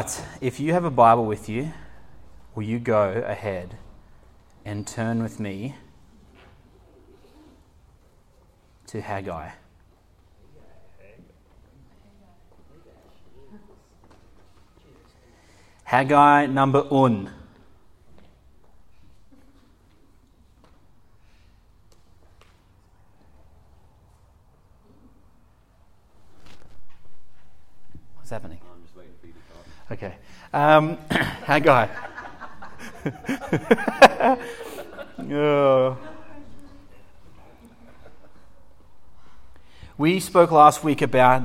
right, if you have a Bible with you, will you go ahead and turn with me to Haggai? Haggai number un. What's happening? I'm just waiting for you to talk. Okay. Um, Haggai. We spoke last week about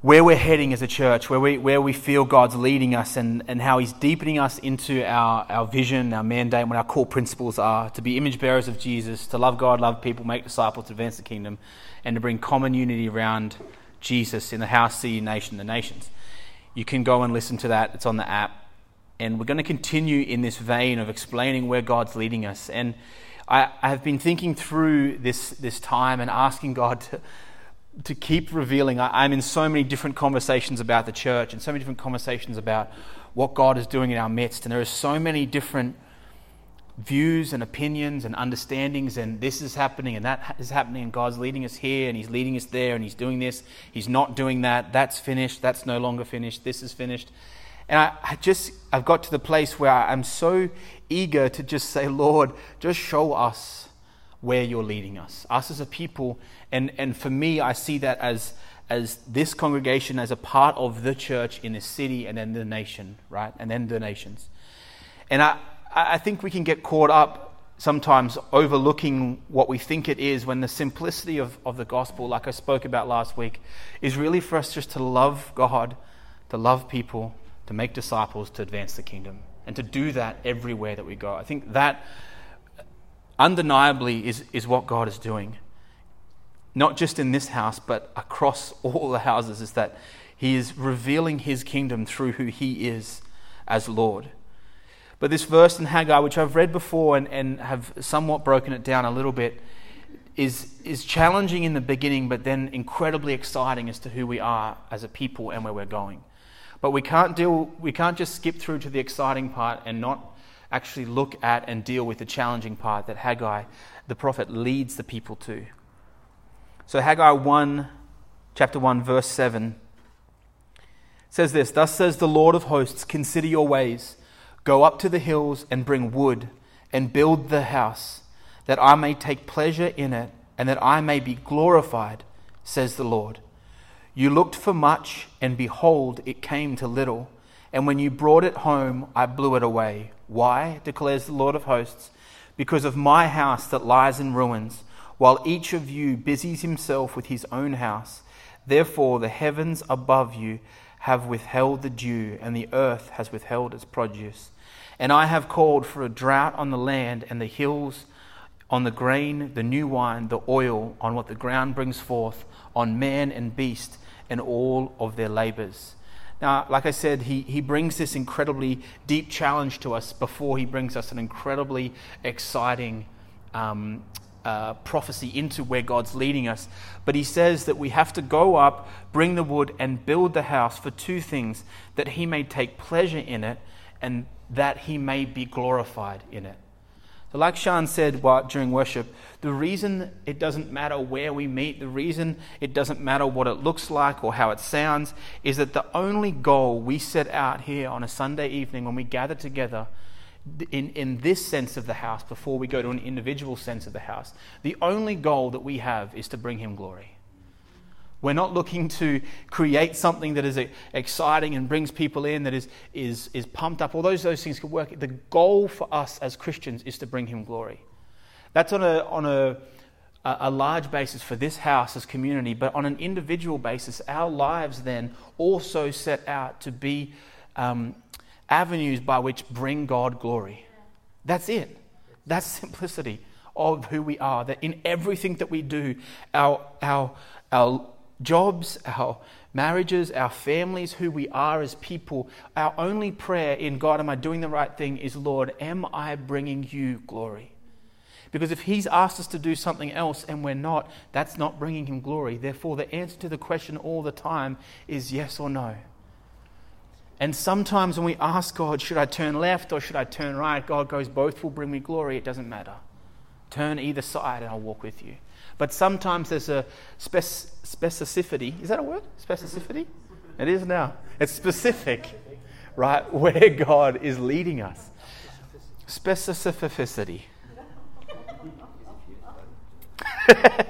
where we're heading as a church, where we, where we feel God's leading us, and, and how He's deepening us into our, our vision, our mandate, and what our core principles are to be image bearers of Jesus, to love God, love people, make disciples, to advance the kingdom, and to bring common unity around Jesus in the house, city, nation, the nations. You can go and listen to that, it's on the app. And we're going to continue in this vein of explaining where God's leading us. And I, I have been thinking through this, this time and asking God to, to keep revealing. I, I'm in so many different conversations about the church and so many different conversations about what God is doing in our midst. And there are so many different views and opinions and understandings, and this is happening and that is happening, and God's leading us here and He's leading us there, and He's doing this, He's not doing that, that's finished, that's no longer finished, this is finished. And I, I just, I've got to the place where I'm so eager to just say, Lord, just show us where you're leading us, us as a people. And, and for me, I see that as, as this congregation as a part of the church in the city and then the nation, right? And then the nations. And I, I think we can get caught up sometimes overlooking what we think it is when the simplicity of, of the gospel, like I spoke about last week, is really for us just to love God, to love people, to make disciples, to advance the kingdom, and to do that everywhere that we go. I think that undeniably is, is what God is doing. Not just in this house, but across all the houses, is that He is revealing His kingdom through who He is as Lord. But this verse in Haggai, which I've read before and, and have somewhat broken it down a little bit, is, is challenging in the beginning, but then incredibly exciting as to who we are as a people and where we're going. But we can't, deal, we can't just skip through to the exciting part and not actually look at and deal with the challenging part that Haggai, the prophet, leads the people to. So, Haggai 1, chapter 1, verse 7 says this Thus says the Lord of hosts, consider your ways. Go up to the hills and bring wood and build the house, that I may take pleasure in it and that I may be glorified, says the Lord. You looked for much, and behold, it came to little. And when you brought it home, I blew it away. Why? declares the Lord of hosts. Because of my house that lies in ruins, while each of you busies himself with his own house. Therefore, the heavens above you have withheld the dew, and the earth has withheld its produce. And I have called for a drought on the land and the hills, on the grain, the new wine, the oil, on what the ground brings forth, on man and beast, and all of their labors. Now, like I said, he, he brings this incredibly deep challenge to us before he brings us an incredibly exciting um, uh, prophecy into where God's leading us. But he says that we have to go up, bring the wood, and build the house for two things that he may take pleasure in it and that he may be glorified in it. So, like Sean said during worship, the reason it doesn't matter where we meet, the reason it doesn't matter what it looks like or how it sounds, is that the only goal we set out here on a Sunday evening when we gather together in, in this sense of the house before we go to an individual sense of the house, the only goal that we have is to bring Him glory. We're not looking to create something that is exciting and brings people in, that is, is, is pumped up. All those, those things can work. The goal for us as Christians is to bring Him glory. That's on a, on a, a large basis for this house as community, but on an individual basis, our lives then also set out to be um, avenues by which bring God glory. That's it. That's simplicity of who we are. That in everything that we do, our, our, our jobs, our marriages, our families, who we are as people, our only prayer in God, am I doing the right thing, is Lord, am I bringing you glory? Because if He's asked us to do something else and we're not, that's not bringing Him glory. Therefore, the answer to the question all the time is yes or no. And sometimes when we ask God, should I turn left or should I turn right? God goes, both will bring me glory. It doesn't matter. Turn either side and I'll walk with you. But sometimes there's a spec- specificity. Is that a word? Specificity? It is now. It's specific, right? Where God is leading us. Specificity.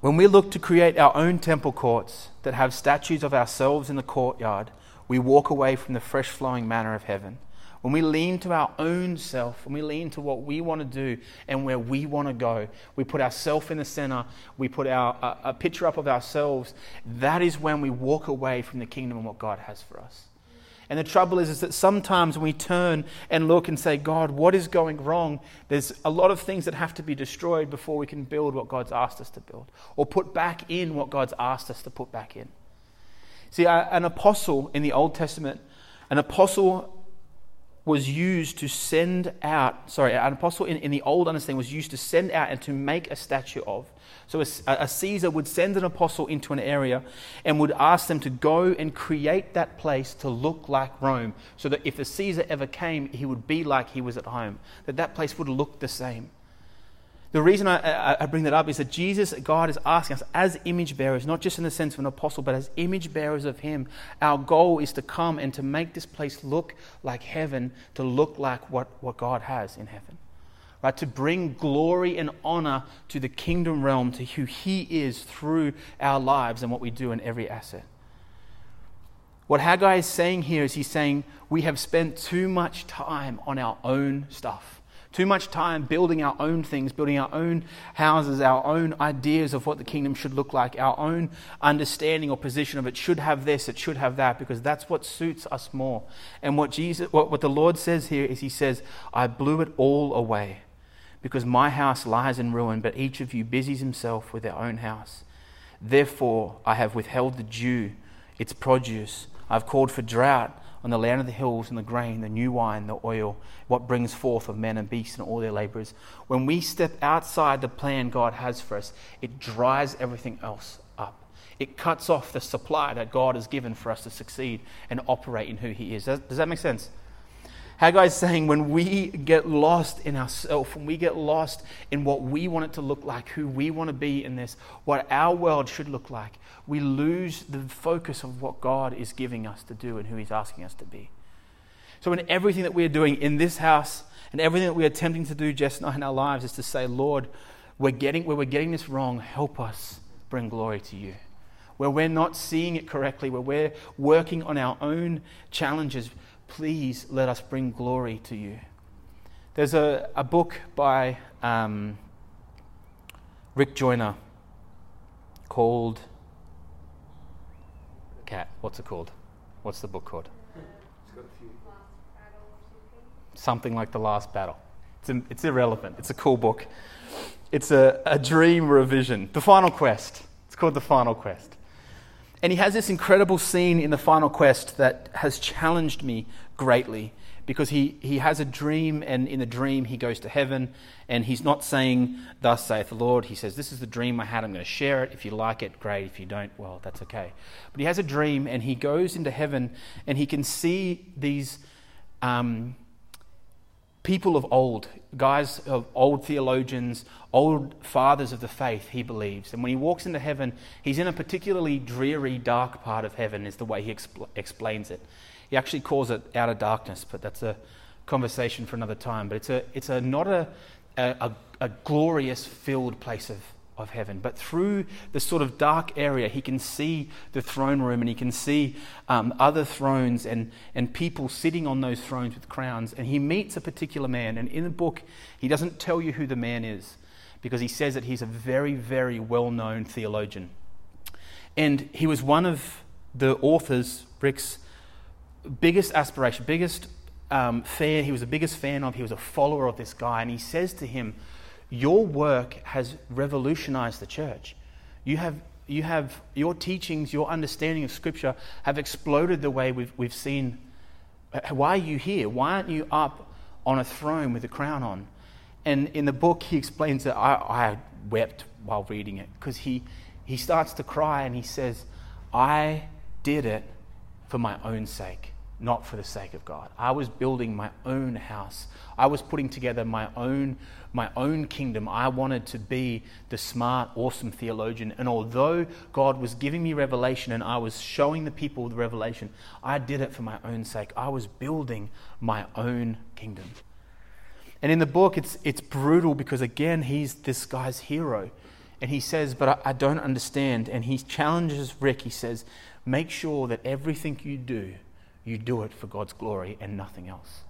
when we look to create our own temple courts that have statues of ourselves in the courtyard, we walk away from the fresh flowing manna of heaven. When we lean to our own self, when we lean to what we want to do and where we want to go, we put ourselves in the center, we put our, a, a picture up of ourselves, that is when we walk away from the kingdom and what God has for us. And the trouble is, is that sometimes when we turn and look and say, God, what is going wrong? There's a lot of things that have to be destroyed before we can build what God's asked us to build or put back in what God's asked us to put back in. See, an apostle in the Old Testament, an apostle was used to send out, sorry, an apostle in, in the old understanding was used to send out and to make a statue of. So a, a, Caesar would send an apostle into an area and would ask them to go and create that place to look like Rome, so that if the Caesar ever came, he would be like he was at home, that that place would look the same. The reason I, I, bring that up is that Jesus, God, is asking us as image bearers, not just in the sense of an apostle, but as image bearers of Him. Our goal is to come and to make this place look like heaven, to look like what, what God has in heaven. Right? To bring glory and honor to the kingdom realm, to who He is through our lives and what we do in every asset. What Haggai is saying here is he's saying we have spent too much time on our own stuff too much time building our own things, building our own houses, our own ideas of what the kingdom should look like, our own understanding or position of it should have this, it should have that, because that's what suits us more. And what Jesus what, what the Lord says here is he says, I blew it all away, because my house lies in ruin, but each of you busies himself with their own house. Therefore I have withheld the dew, its produce. I've called for drought on the land of the hills and the grain, the new wine, the oil, what brings forth of men and beasts and all their laborers. When we step outside the plan God has for us, it dries everything else up. It cuts off the supply that God has given for us to succeed and operate in who He is. Does, does that make sense? Haggai is saying when we get lost in ourselves, when we get lost in what we want it to look like, who we want to be in this, what our world should look like, we lose the focus of what God is giving us to do and who He's asking us to be. So, in everything that we're doing in this house and everything that we're attempting to do, and I, in our lives, is to say, Lord, we're getting, where we're getting this wrong, help us bring glory to you. Where we're not seeing it correctly, where we're working on our own challenges, please let us bring glory to you. There's a, a book by um, Rick Joyner called Cat. What's it called? What's the book called? Something like The Last Battle. It's, it's irrelevant. It's a cool book. It's a, a dream revision. The Final Quest. It's called The Final Quest. And he has this incredible scene in the final quest that has challenged me greatly because he, he has a dream, and in the dream, he goes to heaven, and he's not saying, Thus saith the Lord. He says, This is the dream I had. I'm going to share it. If you like it, great. If you don't, well, that's okay. But he has a dream, and he goes into heaven, and he can see these um, people of old, guys of old theologians, old fathers of the faith, he believes. And when he walks into heaven, he's in a particularly dreary, dark part of heaven, is the way he expl- explains it. He actually calls it outer darkness, but that's a conversation for another time. But it's, a, it's a, not a, a, a glorious, filled place of of heaven. But through the sort of dark area, he can see the throne room and he can see um, other thrones and, and people sitting on those thrones with crowns. And he meets a particular man. And in the book, he doesn't tell you who the man is because he says that he's a very, very well known theologian. And he was one of the authors, Rick's biggest aspiration, biggest um, fan, he was the biggest fan of, he was a follower of this guy. And he says to him, your work has revolutionized the church. You have, you have your teachings, your understanding of Scripture have exploded the way we've, we've seen. Uh, why are you here? Why aren't you up on a throne with a crown on? And in the book, he explains that I, I wept while reading it because he, he starts to cry and he says, I did it for my own sake, not for the sake of God. I was building my own house. I was putting together my own my own kingdom. I wanted to be the smart, awesome theologian. And although God was giving me revelation and I was showing the people the revelation, I did it for my own sake. I was building my own kingdom. And in the book, it's, it's brutal because, again, he's this guy's hero. And he says, But I, I don't understand. And he challenges Rick. He says, Make sure that everything you do, you do it for God's glory and nothing else.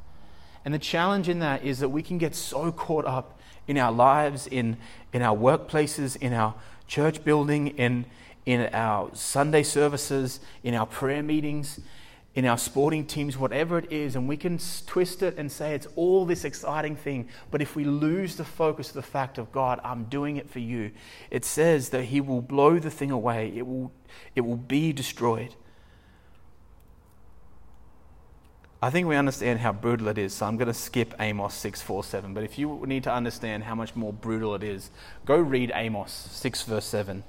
And the challenge in that is that we can get so caught up in our lives, in, in our workplaces, in our church building, in, in our Sunday services, in our prayer meetings, in our sporting teams, whatever it is, and we can twist it and say it's all this exciting thing. But if we lose the focus of the fact of God, I'm doing it for you, it says that He will blow the thing away, it will, it will be destroyed. I think we understand how brutal it is, so I'm going to skip Amos 6, 4, 7. But if you need to understand how much more brutal it is, go read Amos 6, verse 7.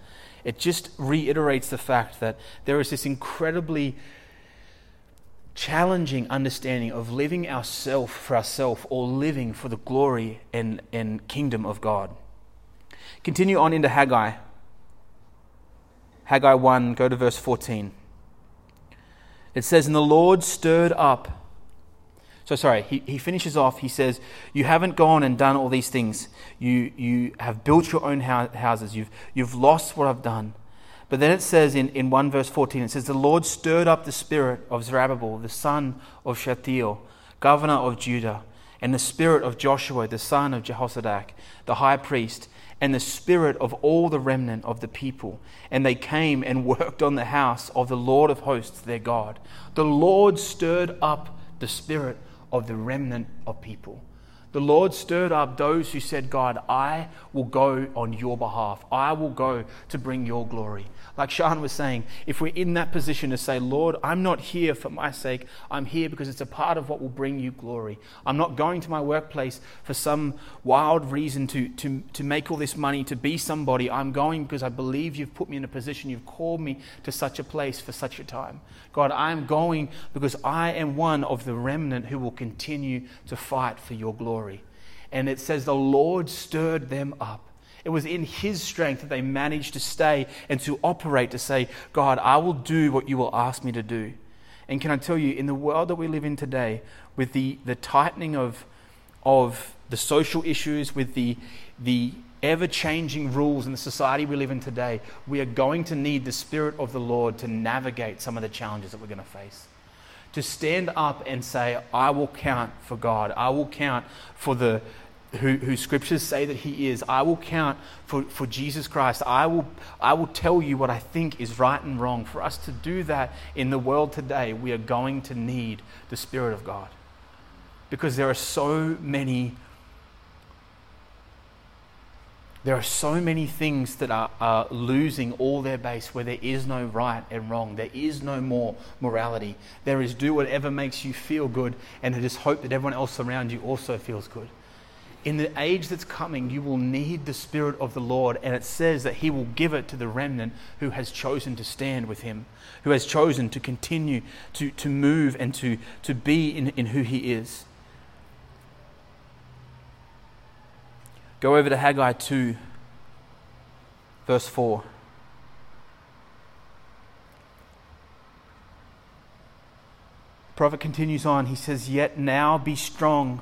It just reiterates the fact that there is this incredibly challenging understanding of living ourself for ourselves or living for the glory and, and kingdom of God. Continue on into Haggai. Haggai 1, go to verse 14. It says, And the Lord stirred up so, sorry, he, he finishes off. He says, You haven't gone and done all these things. You, you have built your own houses. You've, you've lost what I've done. But then it says in, in 1 verse 14, it says, The Lord stirred up the spirit of Zerubbabel, the son of Shealtiel, governor of Judah, and the spirit of Joshua, the son of Jehozadak, the high priest, and the spirit of all the remnant of the people. And they came and worked on the house of the Lord of hosts, their God. The Lord stirred up the spirit of the remnant of people. The Lord stirred up those who said, God, I will go on your behalf. I will go to bring your glory. Like Sean was saying, if we're in that position to say, Lord, I'm not here for my sake, I'm here because it's a part of what will bring you glory. I'm not going to my workplace for some wild reason to, to, to make all this money, to be somebody. I'm going because I believe you've put me in a position, you've called me to such a place for such a time. God, I'm going because I am one of the remnant who will continue to fight for your glory. And it says, the Lord stirred them up it was in His strength that they managed to stay and to operate to say, God, I will do what you will ask me to do. And can I tell you, in the world that we live in today, with the, the tightening of, of the social issues, with the, the ever changing rules in the society we live in today, we are going to need the Spirit of the Lord to navigate some of the challenges that we're going to face. To stand up and say, I will count for God, I will count for the, who, who scriptures say that he is. I will count for, for Jesus Christ. I will, I will tell you what I think is right and wrong. For us to do that in the world today, we are going to need the Spirit of God. Because there are so many. There are so many things that are, are losing all their base where there is no right and wrong. There is no more morality. There is do whatever makes you feel good and just hope that everyone else around you also feels good in the age that's coming, you will need the Spirit of the Lord, and it says that He will give it to the remnant who has chosen to stand with Him, who has chosen to continue to, to move and to, to be in, in who He is. Go over to Haggai 2, verse 4. The prophet continues on. He says, Yet now be strong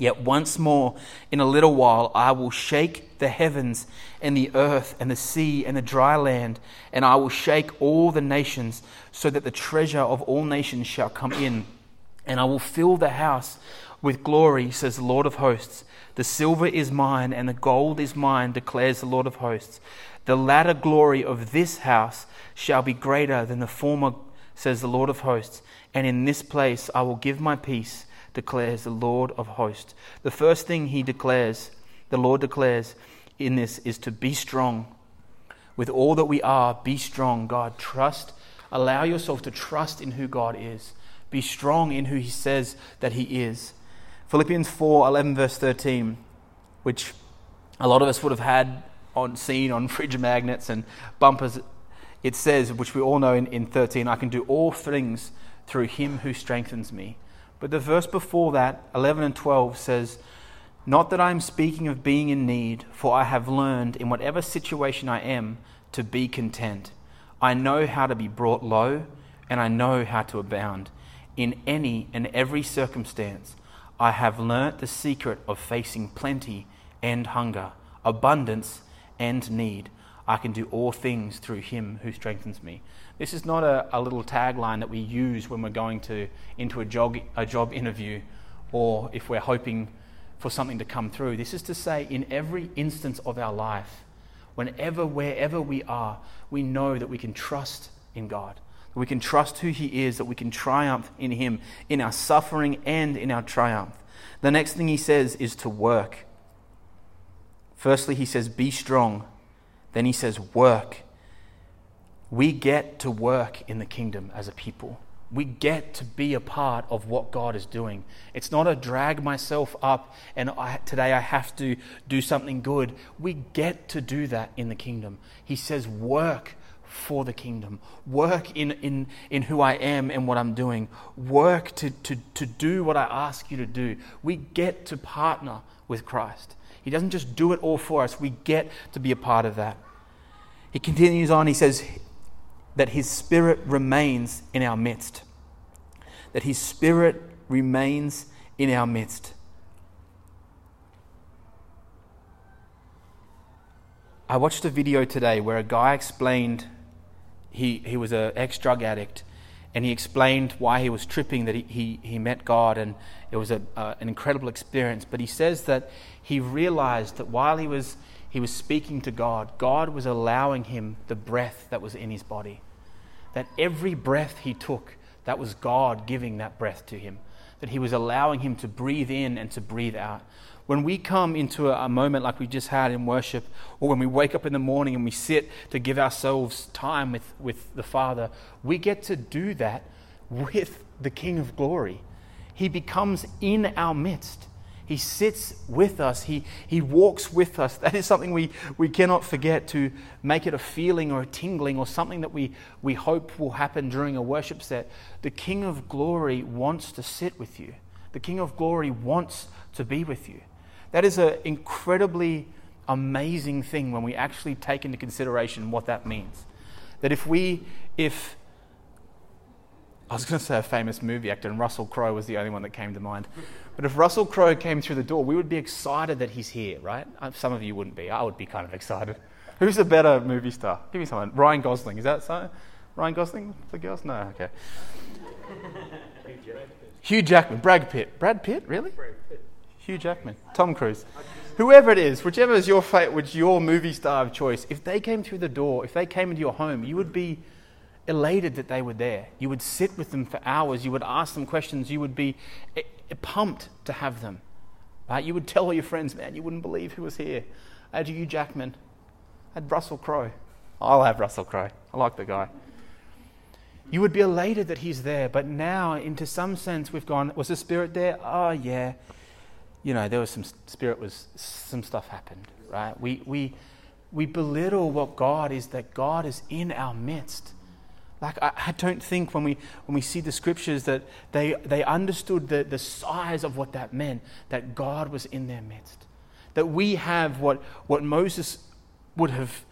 Yet once more, in a little while, I will shake the heavens and the earth and the sea and the dry land, and I will shake all the nations, so that the treasure of all nations shall come in. And I will fill the house with glory, says the Lord of hosts. The silver is mine, and the gold is mine, declares the Lord of hosts. The latter glory of this house shall be greater than the former, says the Lord of hosts. And in this place I will give my peace declares the Lord of hosts. The first thing he declares, the Lord declares in this, is to be strong. With all that we are, be strong. God, trust, allow yourself to trust in who God is. Be strong in who he says that he is. Philippians 4 11, verse 13, which a lot of us would have had on seen on fridge magnets and bumpers. It says, which we all know in, in 13, I can do all things through him who strengthens me. But the verse before that, 11 and 12, says, Not that I am speaking of being in need, for I have learned in whatever situation I am to be content. I know how to be brought low, and I know how to abound. In any and every circumstance, I have learnt the secret of facing plenty and hunger, abundance and need. I can do all things through him who strengthens me. This is not a, a little tagline that we use when we're going to into a job, a job interview or if we're hoping for something to come through. This is to say, in every instance of our life, whenever, wherever we are, we know that we can trust in God we can trust who He is, that we can triumph in Him in our suffering and in our triumph. The next thing He says is to work. Firstly, He says, Be strong. Then He says, Work. We get to work in the kingdom as a people. We get to be a part of what God is doing. It's not a drag myself up and I, today I have to do something good. We get to do that in the kingdom. He says, Work for the kingdom. Work in, in, in who I am and what I'm doing. Work to, to, to do what I ask you to do. We get to partner with Christ. He doesn't just do it all for us, we get to be a part of that. He continues on, he says that his spirit remains in our midst. That his spirit remains in our midst. I watched a video today where a guy explained he, he was an ex drug addict, and he explained why he was tripping, that he, he, he met God, and it was a, uh, an incredible experience. But he says that he realized that while he was, he was speaking to God, God was allowing him the breath that was in his body. That every breath he took, that was God giving that breath to him. That he was allowing him to breathe in and to breathe out. When we come into a, moment like we just had in worship, or when we wake up in the morning and we sit to give ourselves time with, with the Father, we get to do that with the King of Glory. He becomes in our midst. He sits with us. He, he walks with us. That is something we, we cannot forget to make it a feeling or a tingling or something that we, we hope will happen during a worship set. The King of Glory wants to sit with you, the King of Glory wants to be with you. That is an incredibly amazing thing when we actually take into consideration what that means. That if we, if, I was going to say a famous movie actor, and Russell Crowe was the only one that came to mind. But if Russell Crowe came through the door, we would be excited that he's here, right? Uh, some of you wouldn't be. I would be kind of excited. Who's a better movie star? Give me someone. Ryan Gosling. Is that so? Ryan Gosling? The girls? No, okay. Hugh Jackman. Brad Pitt. Brad Pitt? Really? Brad Pitt. Hugh Jackman, Tom Cruise, whoever it is, whichever is your fate, which your movie star of choice, if they came through the door, if they came into your home, you would be elated that they were there. You would sit with them for hours. You would ask them questions. You would be eh, eh, pumped to have them. Right? You would tell all your friends, man, you wouldn't believe who was here. I had Hugh Jackman. I had Russell Crowe. I'll have Russell Crowe. I like the guy. You would be elated that he's there, but now, into some sense, we've gone, was the Spirit there? Oh, yeah you know, there was some spirit was some stuff happened, right? We we we belittle what God is that God is in our midst. Like I, I, don't think when we when we see the scriptures that they they understood the, the size of what that meant, that God was in their midst. That we have what what Moses would have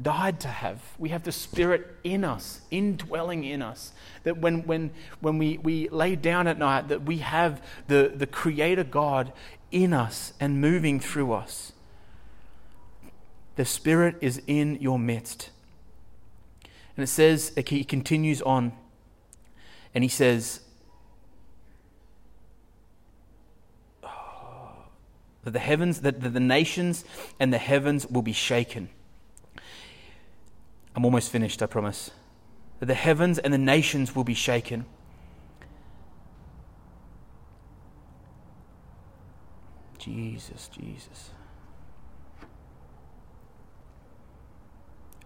died to have. We have the Spirit in us, indwelling in us. That when, when, when we, we lay down at night, that we have the, the Creator God in us and moving through us. The Spirit is in your midst. And it says, he continues on, and he says, oh, that the heavens, that the nations and the heavens will be shaken I'm almost finished, I promise. That the heavens and the nations will be shaken. Jesus, Jesus.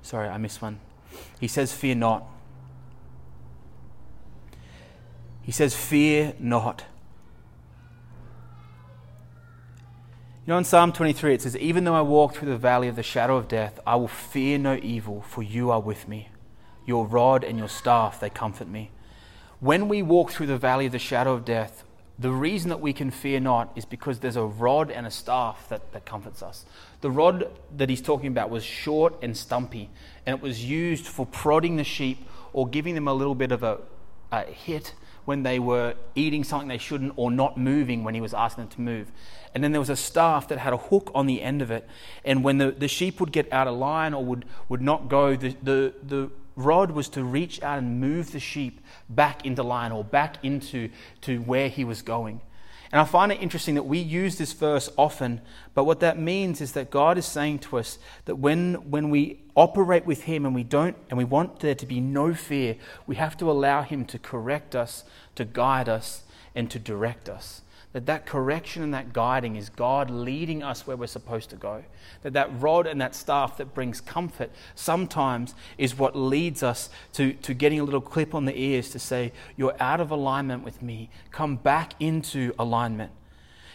Sorry, I missed one. He says, Fear not. He says, Fear not. You know, in Psalm 23, it says, Even though I walk through the valley of the shadow of death, I will fear no evil, for you are with me. Your rod and your staff, they comfort me. When we walk through the valley of the shadow of death, the reason that we can fear not is because there's a rod and a staff that, that comforts us. The rod that he's talking about was short and stumpy, and it was used for prodding the sheep or giving them a little bit of a, a hit when they were eating something they shouldn't or not moving when he was asking them to move. And then there was a staff that had a hook on the end of it. And when the, the sheep would get out of line or would, would not go, the, the, the rod was to reach out and move the sheep back into line or back into to where he was going. And I find it interesting that we use this verse often, but what that means is that God is saying to us that when, when we operate with Him and we don't, and we want there to be no fear, we have to allow Him to correct us, to guide us, and to direct us that that correction and that guiding is God leading us where we're supposed to go. That that rod and that staff that brings comfort sometimes is what leads us to, to getting a little clip on the ears to say, You're out of alignment with me. Come back into alignment.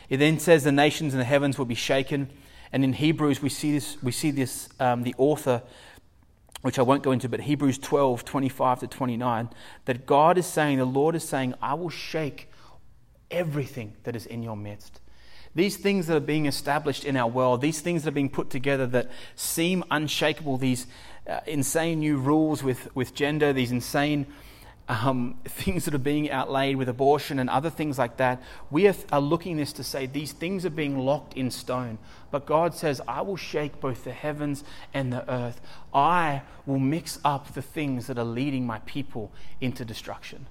It then says the nations and the heavens will be shaken. And in Hebrews, we see this, we see this um, the author, which I won't go into, but Hebrews 12, 25 to 29, that God is saying, the Lord is saying, I will shake everything that is in your midst. These things that are being established in our world, these things that are being put together that seem unshakable, these uh, insane new rules with, with gender, these insane um, things that are being outlaid with abortion and other things like that, we are, are looking this to say these things are being locked in stone. But God says, I will shake both the heavens and the earth. I will mix up the things that are leading my people into destruction.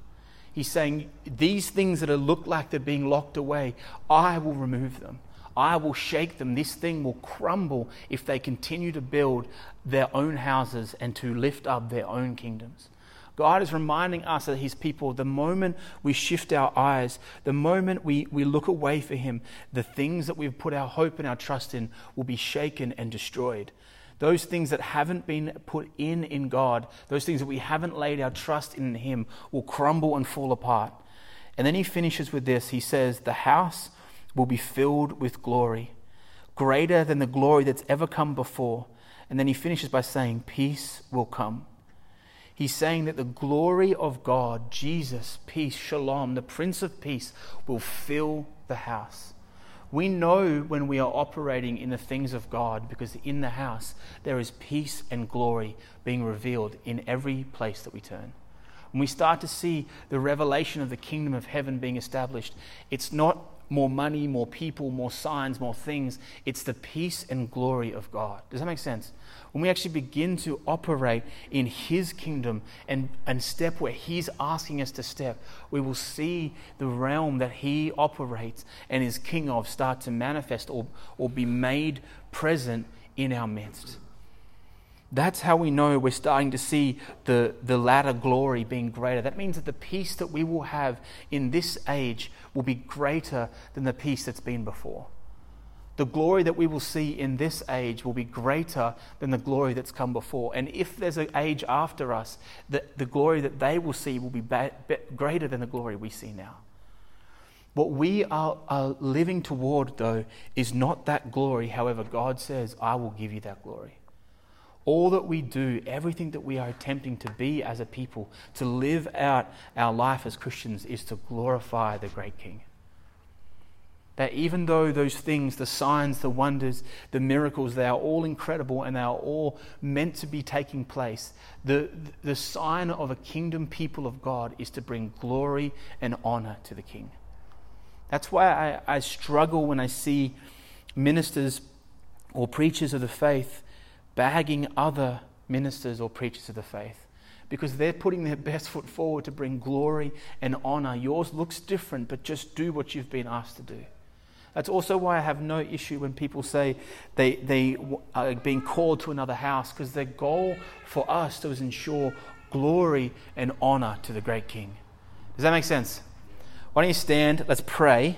He's saying, These things that look like they're being locked away, I will remove them. I will shake them. This thing will crumble if they continue to build their own houses and to lift up their own kingdoms. God is reminding us that His people, the moment we shift our eyes, the moment we, we look away for Him, the things that we've put our hope and our trust in will be shaken and destroyed. Those things that haven't been put in in God, those things that we haven't laid our trust in Him, will crumble and fall apart. And then he finishes with this he says, The house will be filled with glory, greater than the glory that's ever come before. And then he finishes by saying, Peace will come. He's saying that the glory of God, Jesus, peace, shalom, the Prince of Peace, will fill the house. We know when we are operating in the things of God because in the house there is peace and glory being revealed in every place that we turn. When we start to see the revelation of the kingdom of heaven being established, it's not more money, more people, more signs, more things. It's the peace and glory of God. Does that make sense? When we actually begin to operate in His kingdom and, and step where He's asking us to step, we will see the realm that He operates and is king of start to manifest or, or be made present in our midst. That's how we know we're starting to see the, the latter glory being greater. That means that the peace that we will have in this age will be greater than the peace that's been before. The glory that we will see in this age will be greater than the glory that's come before. And if there's an age after us, the, the glory that they will see will be ba- be greater than the glory we see now. What we are, are living toward, though, is not that glory. However, God says, I will give you that glory all that we do, everything that we are attempting to be as a people, to live out our life as Christians, is to glorify the great King. That even though those things, the signs, the wonders, the miracles, they are all incredible and they are all meant to be taking place, the, the sign of a kingdom people of God is to bring glory and honor to the King. That's why I, I struggle when I see ministers or preachers of the faith bagging other ministers or preachers of the faith because they're putting their best foot forward to bring glory and honor. Yours looks different, but just do what you've been asked to do. That's also why I have no issue when people say they, they are being called to another house because their goal for us is to ensure glory and honor to the great King. Does that make sense? Why don't you stand? Let's pray.